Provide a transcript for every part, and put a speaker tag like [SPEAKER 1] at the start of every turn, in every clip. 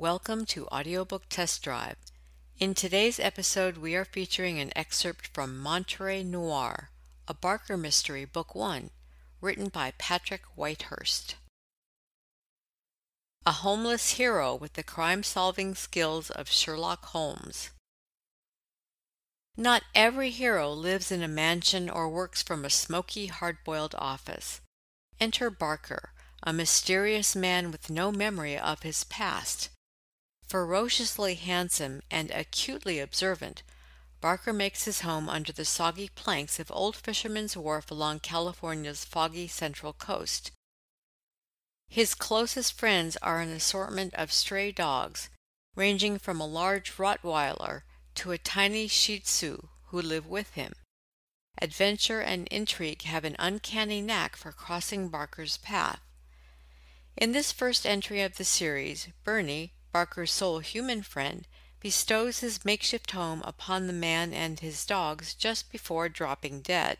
[SPEAKER 1] Welcome to Audiobook Test Drive. In today's episode, we are featuring an excerpt from Monterey Noir, a Barker Mystery, Book 1, written by Patrick Whitehurst. A homeless hero with the crime solving skills of Sherlock Holmes. Not every hero lives in a mansion or works from a smoky, hard boiled office. Enter Barker, a mysterious man with no memory of his past. Ferociously handsome and acutely observant, Barker makes his home under the soggy planks of Old Fisherman's Wharf along California's foggy central coast. His closest friends are an assortment of stray dogs, ranging from a large Rottweiler to a tiny Shih Tzu who live with him. Adventure and intrigue have an uncanny knack for crossing Barker's path. In this first entry of the series, Bernie, Barker's sole human friend, bestows his makeshift home upon the man and his dogs just before dropping dead.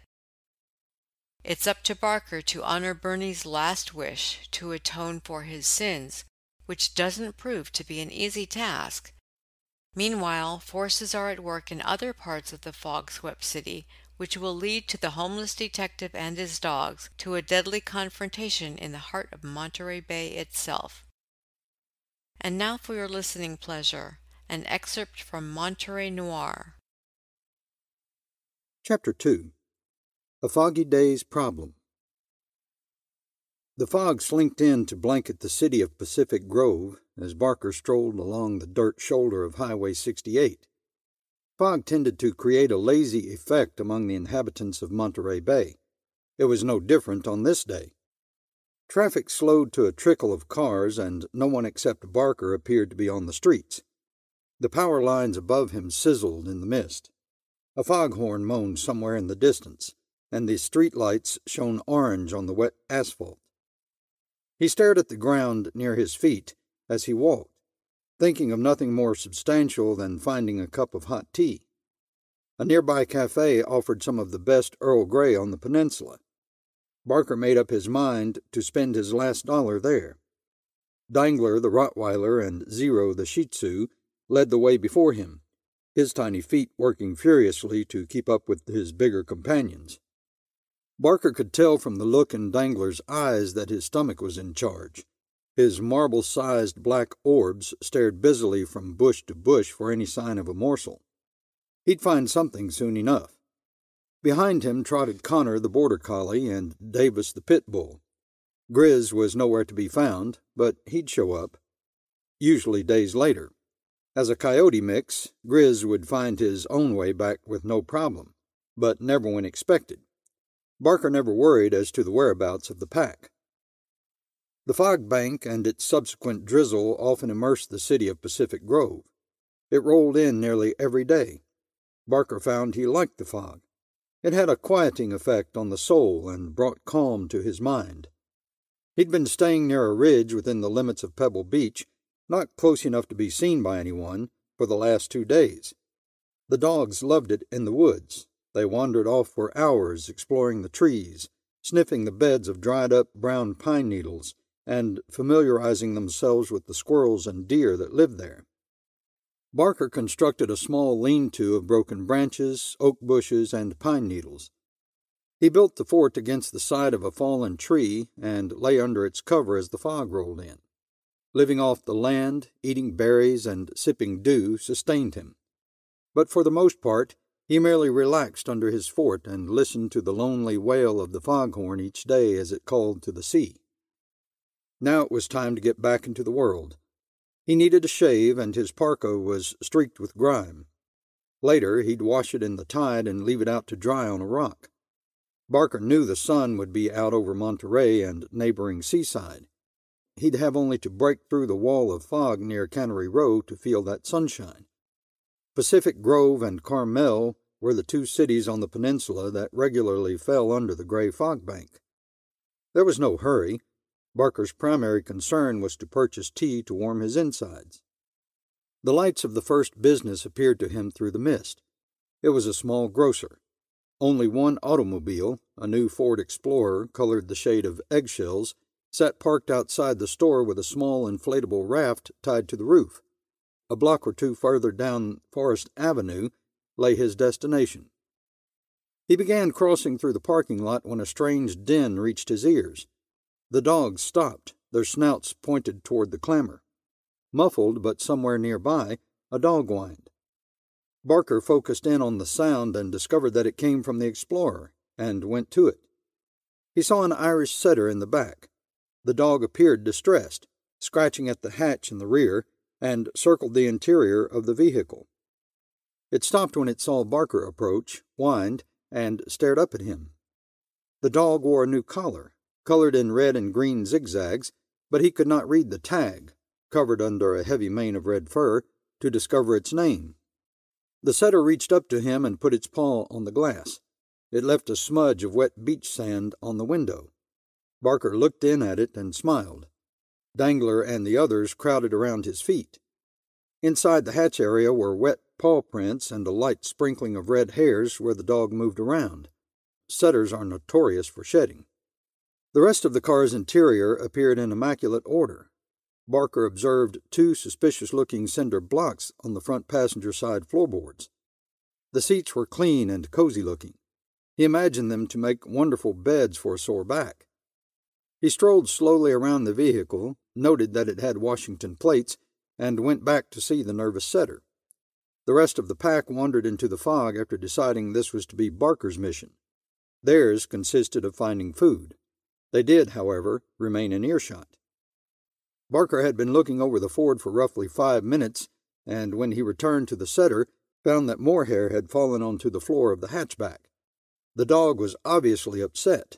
[SPEAKER 1] It's up to Barker to honor Bernie's last wish to atone for his sins, which doesn't prove to be an easy task. Meanwhile, forces are at work in other parts of the fog swept city, which will lead to the homeless detective and his dogs to a deadly confrontation in the heart of Monterey Bay itself. And now for your listening pleasure, an excerpt from Monterey Noir.
[SPEAKER 2] Chapter 2 A Foggy Day's Problem The fog slinked in to blanket the city of Pacific Grove as Barker strolled along the dirt shoulder of Highway 68. Fog tended to create a lazy effect among the inhabitants of Monterey Bay. It was no different on this day. Traffic slowed to a trickle of cars, and no one except Barker appeared to be on the streets. The power lines above him sizzled in the mist. A foghorn moaned somewhere in the distance, and the street lights shone orange on the wet asphalt. He stared at the ground near his feet as he walked, thinking of nothing more substantial than finding a cup of hot tea. A nearby cafe offered some of the best Earl Grey on the peninsula, Barker made up his mind to spend his last dollar there. Dangler the Rottweiler and Zero the Shih Tzu led the way before him, his tiny feet working furiously to keep up with his bigger companions. Barker could tell from the look in Dangler's eyes that his stomach was in charge. His marble sized black orbs stared busily from bush to bush for any sign of a morsel. He'd find something soon enough. Behind him trotted Connor the border collie and Davis the pit bull. Grizz was nowhere to be found, but he'd show up, usually days later. As a coyote mix, Grizz would find his own way back with no problem, but never when expected. Barker never worried as to the whereabouts of the pack. The fog bank and its subsequent drizzle often immersed the city of Pacific Grove. It rolled in nearly every day. Barker found he liked the fog. It had a quieting effect on the soul and brought calm to his mind. He'd been staying near a ridge within the limits of Pebble Beach, not close enough to be seen by anyone, for the last two days. The dogs loved it in the woods. They wandered off for hours exploring the trees, sniffing the beds of dried up brown pine needles, and familiarizing themselves with the squirrels and deer that lived there. Barker constructed a small lean to of broken branches, oak bushes, and pine needles. He built the fort against the side of a fallen tree and lay under its cover as the fog rolled in. Living off the land, eating berries, and sipping dew sustained him. But for the most part, he merely relaxed under his fort and listened to the lonely wail of the foghorn each day as it called to the sea. Now it was time to get back into the world he needed a shave, and his parka was streaked with grime. Later, he'd wash it in the tide and leave it out to dry on a rock. Barker knew the sun would be out over Monterey and neighboring seaside. He'd have only to break through the wall of fog near Cannery Row to feel that sunshine. Pacific Grove and Carmel were the two cities on the peninsula that regularly fell under the gray fog bank. There was no hurry. Barker's primary concern was to purchase tea to warm his insides. The lights of the first business appeared to him through the mist. It was a small grocer. Only one automobile, a new Ford Explorer colored the shade of eggshells, sat parked outside the store with a small inflatable raft tied to the roof. A block or two farther down Forest Avenue lay his destination. He began crossing through the parking lot when a strange din reached his ears. The dogs stopped, their snouts pointed toward the clamor. Muffled, but somewhere nearby, a dog whined. Barker focused in on the sound and discovered that it came from the Explorer, and went to it. He saw an Irish setter in the back. The dog appeared distressed, scratching at the hatch in the rear, and circled the interior of the vehicle. It stopped when it saw Barker approach, whined, and stared up at him. The dog wore a new collar, colored in red and green zigzags, but he could not read the tag, covered under a heavy mane of red fur, to discover its name. The setter reached up to him and put its paw on the glass. It left a smudge of wet beach sand on the window. Barker looked in at it and smiled. Dangler and the others crowded around his feet. Inside the hatch area were wet paw prints and a light sprinkling of red hairs where the dog moved around. Setters are notorious for shedding. The rest of the car's interior appeared in immaculate order. Barker observed two suspicious looking cinder blocks on the front passenger side floorboards. The seats were clean and cozy looking. He imagined them to make wonderful beds for a sore back. He strolled slowly around the vehicle, noted that it had Washington plates, and went back to see the nervous setter. The rest of the pack wandered into the fog after deciding this was to be Barker's mission. Theirs consisted of finding food. They did, however, remain in earshot. Barker had been looking over the Ford for roughly five minutes, and when he returned to the setter, found that more hair had fallen onto the floor of the hatchback. The dog was obviously upset.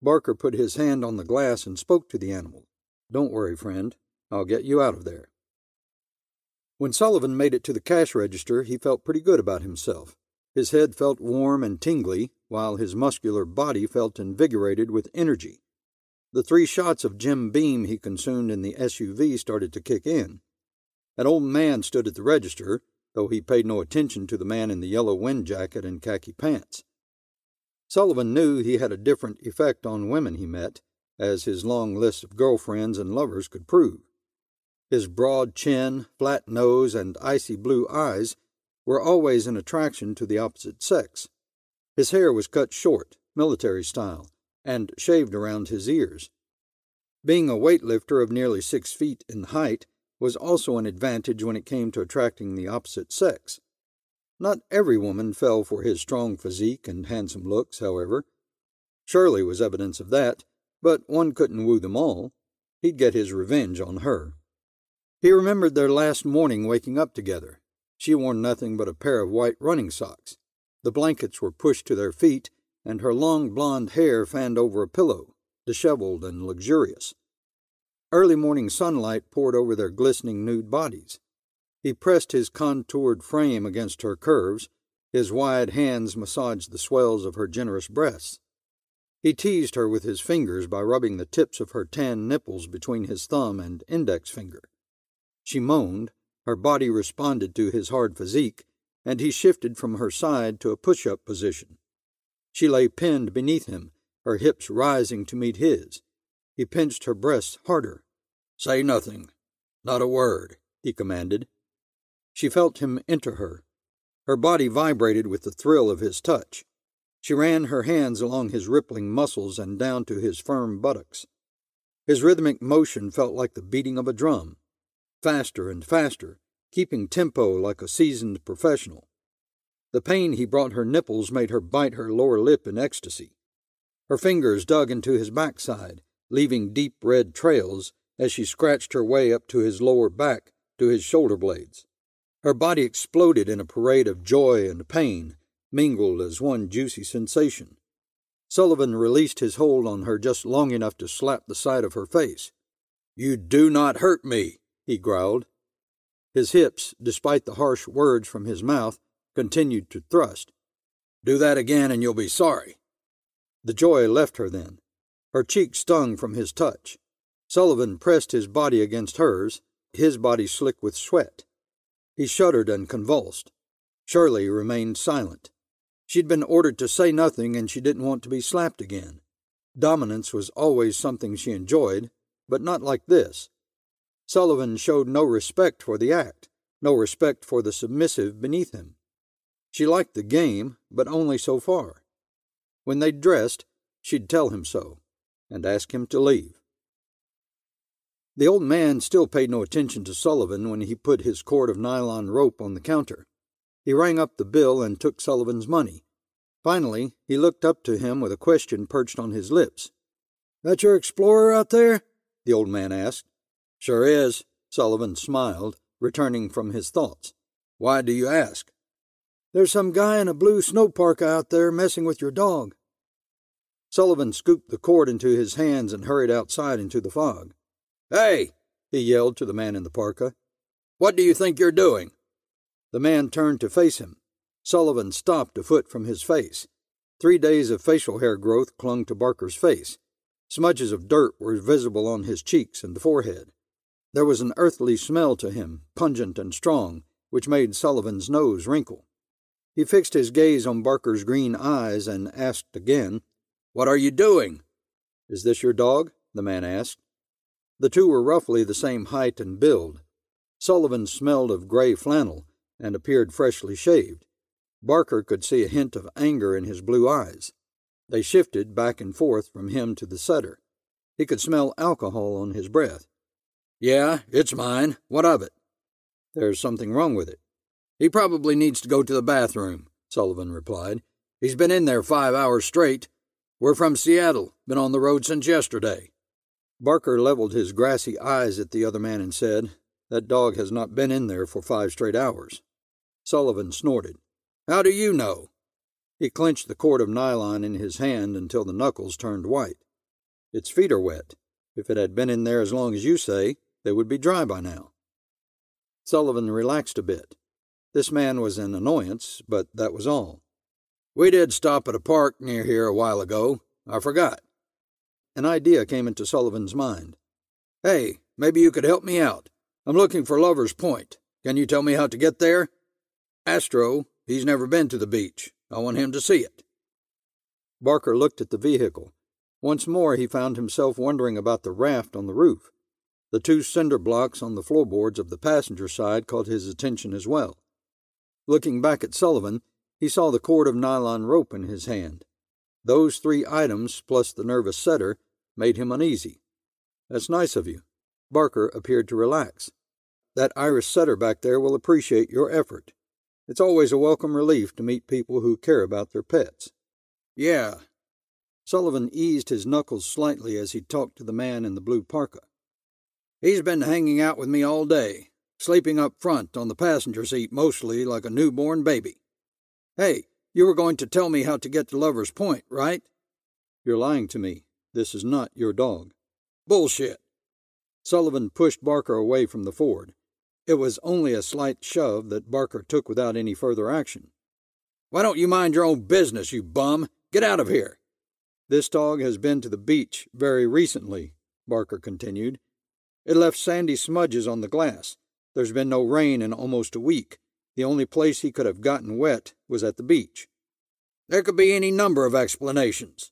[SPEAKER 2] Barker put his hand on the glass and spoke to the animal. Don't worry, friend. I'll get you out of there. When Sullivan made it to the cash register, he felt pretty good about himself. His head felt warm and tingly, while his muscular body felt invigorated with energy. The three shots of Jim Beam he consumed in the SUV started to kick in. An old man stood at the register, though he paid no attention to the man in the yellow wind jacket and khaki pants. Sullivan knew he had a different effect on women he met, as his long list of girlfriends and lovers could prove. His broad chin, flat nose, and icy blue eyes were always an attraction to the opposite sex. His hair was cut short, military style, and shaved around his ears. Being a weightlifter of nearly six feet in height was also an advantage when it came to attracting the opposite sex. Not every woman fell for his strong physique and handsome looks, however. Shirley was evidence of that, but one couldn't woo them all. He'd get his revenge on her. He remembered their last morning waking up together. She wore nothing but a pair of white running socks. The blankets were pushed to their feet, and her long blonde hair fanned over a pillow, disheveled and luxurious. Early morning sunlight poured over their glistening nude bodies. He pressed his contoured frame against her curves, his wide hands massaged the swells of her generous breasts. He teased her with his fingers by rubbing the tips of her tan nipples between his thumb and index finger. She moaned, her body responded to his hard physique, and he shifted from her side to a push up position. She lay pinned beneath him, her hips rising to meet his. He pinched her breasts harder. Say nothing. Not a word, he commanded. She felt him enter her. Her body vibrated with the thrill of his touch. She ran her hands along his rippling muscles and down to his firm buttocks. His rhythmic motion felt like the beating of a drum faster and faster, keeping tempo like a seasoned professional. The pain he brought her nipples made her bite her lower lip in ecstasy. Her fingers dug into his backside, leaving deep red trails as she scratched her way up to his lower back to his shoulder blades. Her body exploded in a parade of joy and pain, mingled as one juicy sensation. Sullivan released his hold on her just long enough to slap the side of her face. You do not hurt me, he growled. His hips, despite the harsh words from his mouth, continued to thrust. Do that again and you'll be sorry. The joy left her then. Her cheek stung from his touch. Sullivan pressed his body against hers, his body slick with sweat. He shuddered and convulsed. Shirley remained silent. She'd been ordered to say nothing and she didn't want to be slapped again. Dominance was always something she enjoyed, but not like this. Sullivan showed no respect for the act, no respect for the submissive beneath him. She liked the game, but only so far. When they dressed, she'd tell him so, and ask him to leave. The old man still paid no attention to Sullivan when he put his cord of nylon rope on the counter. He rang up the bill and took Sullivan's money. Finally, he looked up to him with a question perched on his lips. That your explorer out there? the old man asked. Sure is, Sullivan smiled, returning from his thoughts. Why do you ask? There's some guy in a blue snow parka out there messing with your dog. Sullivan scooped the cord into his hands and hurried outside into the fog. Hey! he yelled to the man in the parka. What do you think you're doing? The man turned to face him. Sullivan stopped a foot from his face. Three days of facial hair growth clung to Barker's face. Smudges of dirt were visible on his cheeks and the forehead. There was an earthly smell to him, pungent and strong, which made Sullivan's nose wrinkle. He fixed his gaze on Barker's green eyes and asked again, What are you doing? Is this your dog? the man asked. The two were roughly the same height and build. Sullivan smelled of gray flannel and appeared freshly shaved. Barker could see a hint of anger in his blue eyes. They shifted back and forth from him to the setter. He could smell alcohol on his breath. Yeah, it's mine. What of it? There's something wrong with it. He probably needs to go to the bathroom, Sullivan replied. He's been in there five hours straight. We're from Seattle, been on the road since yesterday. Barker leveled his grassy eyes at the other man and said, That dog has not been in there for five straight hours. Sullivan snorted. How do you know? He clenched the cord of nylon in his hand until the knuckles turned white. Its feet are wet. If it had been in there as long as you say, they would be dry by now. Sullivan relaxed a bit. This man was an annoyance, but that was all. We did stop at a park near here a while ago. I forgot. An idea came into Sullivan's mind. Hey, maybe you could help me out. I'm looking for Lover's Point. Can you tell me how to get there? Astro, he's never been to the beach. I want him to see it. Barker looked at the vehicle. Once more he found himself wondering about the raft on the roof. The two cinder blocks on the floorboards of the passenger side caught his attention as well. Looking back at Sullivan, he saw the cord of nylon rope in his hand. Those three items, plus the nervous setter, made him uneasy. That's nice of you. Barker appeared to relax. That Irish setter back there will appreciate your effort. It's always a welcome relief to meet people who care about their pets. Yeah. Sullivan eased his knuckles slightly as he talked to the man in the blue parka. He's been hanging out with me all day, sleeping up front on the passenger seat mostly like a newborn baby. Hey, you were going to tell me how to get to Lover's Point, right? You're lying to me. This is not your dog. Bullshit. Sullivan pushed Barker away from the Ford. It was only a slight shove that Barker took without any further action. Why don't you mind your own business, you bum? Get out of here. This dog has been to the beach very recently, Barker continued. It left sandy smudges on the glass. There's been no rain in almost a week. The only place he could have gotten wet was at the beach. There could be any number of explanations.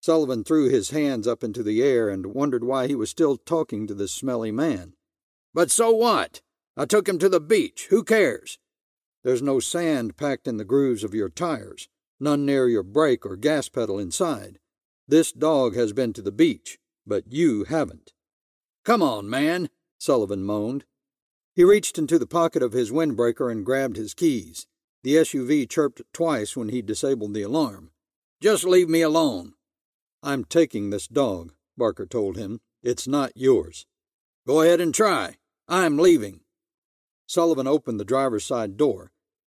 [SPEAKER 2] Sullivan threw his hands up into the air and wondered why he was still talking to this smelly man. But so what? I took him to the beach. Who cares? There's no sand packed in the grooves of your tires, none near your brake or gas pedal inside. This dog has been to the beach, but you haven't. Come on, man, Sullivan moaned. He reached into the pocket of his windbreaker and grabbed his keys. The SUV chirped twice when he disabled the alarm. Just leave me alone. I'm taking this dog, Barker told him. It's not yours. Go ahead and try. I'm leaving. Sullivan opened the driver's side door.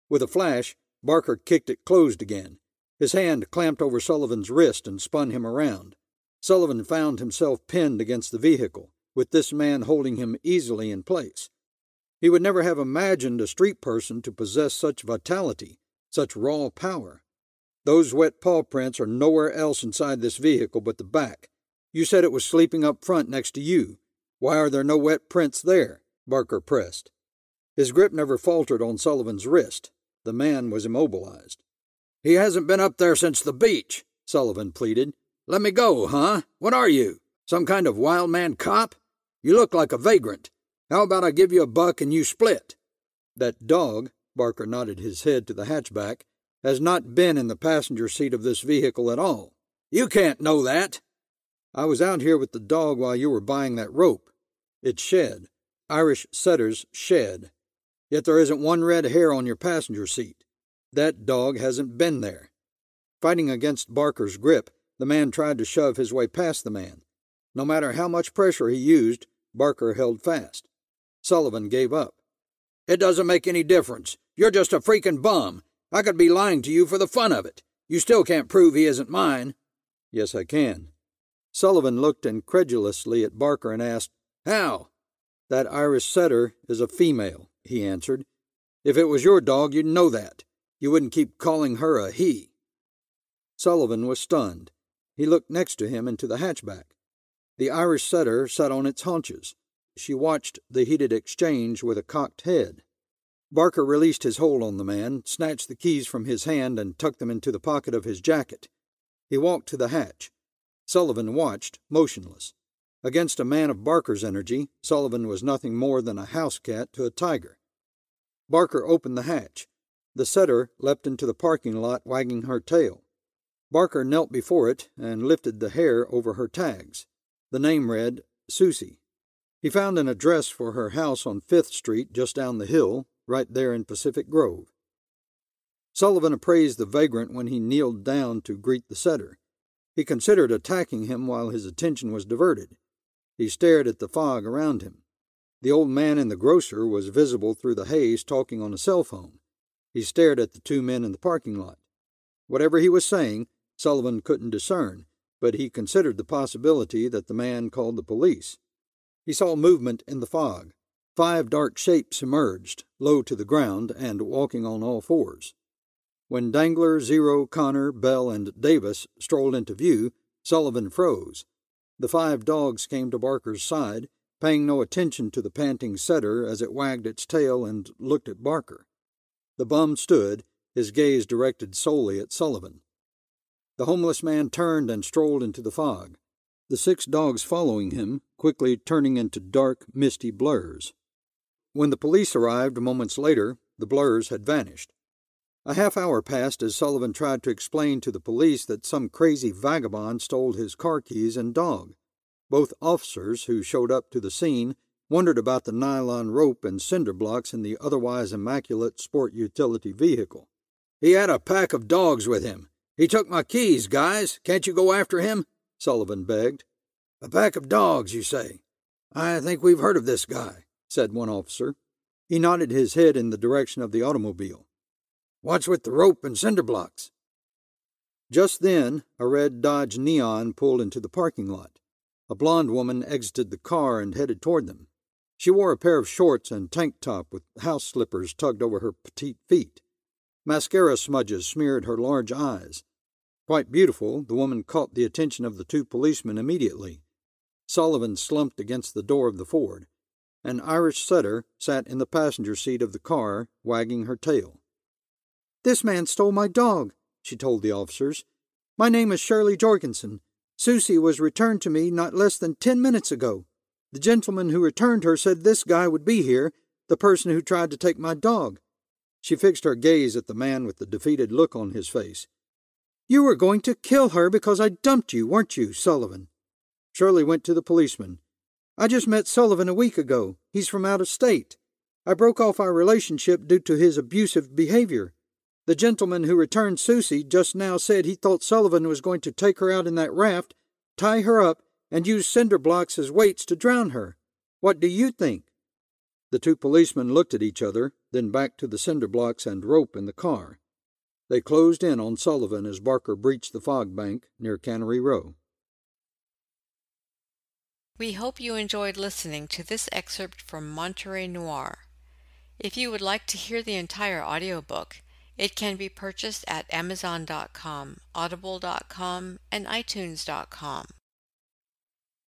[SPEAKER 2] With a flash, Barker kicked it closed again. His hand clamped over Sullivan's wrist and spun him around. Sullivan found himself pinned against the vehicle, with this man holding him easily in place. He would never have imagined a street person to possess such vitality, such raw power. Those wet paw prints are nowhere else inside this vehicle but the back. You said it was sleeping up front next to you. Why are there no wet prints there? Barker pressed. His grip never faltered on Sullivan's wrist. The man was immobilized. He hasn't been up there since the beach, Sullivan pleaded. Let me go, huh? What are you? Some kind of wild man cop? You look like a vagrant. How about I give you a buck and you split? That dog, Barker nodded his head to the hatchback, has not been in the passenger seat of this vehicle at all. You can't know that. I was out here with the dog while you were buying that rope. It's shed. Irish setters shed. Yet there isn't one red hair on your passenger seat. That dog hasn't been there. Fighting against Barker's grip, the man tried to shove his way past the man. No matter how much pressure he used, Barker held fast. Sullivan gave up. It doesn't make any difference. You're just a freaking bum. I could be lying to you for the fun of it. You still can't prove he isn't mine. Yes, I can. Sullivan looked incredulously at Barker and asked, How? That Irish setter is a female, he answered. If it was your dog, you'd know that. You wouldn't keep calling her a he. Sullivan was stunned. He looked next to him into the hatchback. The Irish setter sat on its haunches. She watched the heated exchange with a cocked head. Barker released his hold on the man, snatched the keys from his hand, and tucked them into the pocket of his jacket. He walked to the hatch. Sullivan watched, motionless. Against a man of Barker's energy, Sullivan was nothing more than a house cat to a tiger. Barker opened the hatch. The setter leapt into the parking lot, wagging her tail. Barker knelt before it and lifted the hair over her tags. The name read Susie. He found an address for her house on Fifth Street, just down the hill, right there in Pacific Grove. Sullivan appraised the vagrant when he kneeled down to greet the setter. He considered attacking him while his attention was diverted. He stared at the fog around him. The old man in the grocer was visible through the haze talking on a cell phone. He stared at the two men in the parking lot. Whatever he was saying, Sullivan couldn't discern, but he considered the possibility that the man called the police. He saw movement in the fog. Five dark shapes emerged, low to the ground and walking on all fours. When Dangler, Zero, Connor, Bell, and Davis strolled into view, Sullivan froze. The five dogs came to Barker's side, paying no attention to the panting setter as it wagged its tail and looked at Barker. The bum stood, his gaze directed solely at Sullivan. The homeless man turned and strolled into the fog the six dogs following him, quickly turning into dark, misty blurs. When the police arrived moments later, the blurs had vanished. A half hour passed as Sullivan tried to explain to the police that some crazy vagabond stole his car keys and dog. Both officers who showed up to the scene wondered about the nylon rope and cinder blocks in the otherwise immaculate sport utility vehicle. He had a pack of dogs with him. He took my keys, guys. Can't you go after him? Sullivan begged. A pack of dogs, you say? I think we've heard of this guy, said one officer. He nodded his head in the direction of the automobile. What's with the rope and cinder blocks? Just then, a red Dodge Neon pulled into the parking lot. A blonde woman exited the car and headed toward them. She wore a pair of shorts and tank top with house slippers tugged over her petite feet. Mascara smudges smeared her large eyes. Quite beautiful, the woman caught the attention of the two policemen immediately. Sullivan slumped against the door of the Ford. An Irish setter sat in the passenger seat of the car, wagging her tail. This man stole my dog, she told the officers. My name is Shirley Jorgensen. Susie was returned to me not less than ten minutes ago. The gentleman who returned her said this guy would be here, the person who tried to take my dog. She fixed her gaze at the man with the defeated look on his face. You were going to kill her because I dumped you, weren't you, Sullivan? Shirley went to the policeman. I just met Sullivan a week ago. He's from out of state. I broke off our relationship due to his abusive behavior. The gentleman who returned Susie just now said he thought Sullivan was going to take her out in that raft, tie her up, and use cinder blocks as weights to drown her. What do you think? The two policemen looked at each other, then back to the cinder blocks and rope in the car. They closed in on Sullivan as Barker breached the fog bank near Cannery Row.
[SPEAKER 1] We hope you enjoyed listening to this excerpt from Monterey Noir. If you would like to hear the entire audiobook, it can be purchased at Amazon.com, Audible.com, and iTunes.com.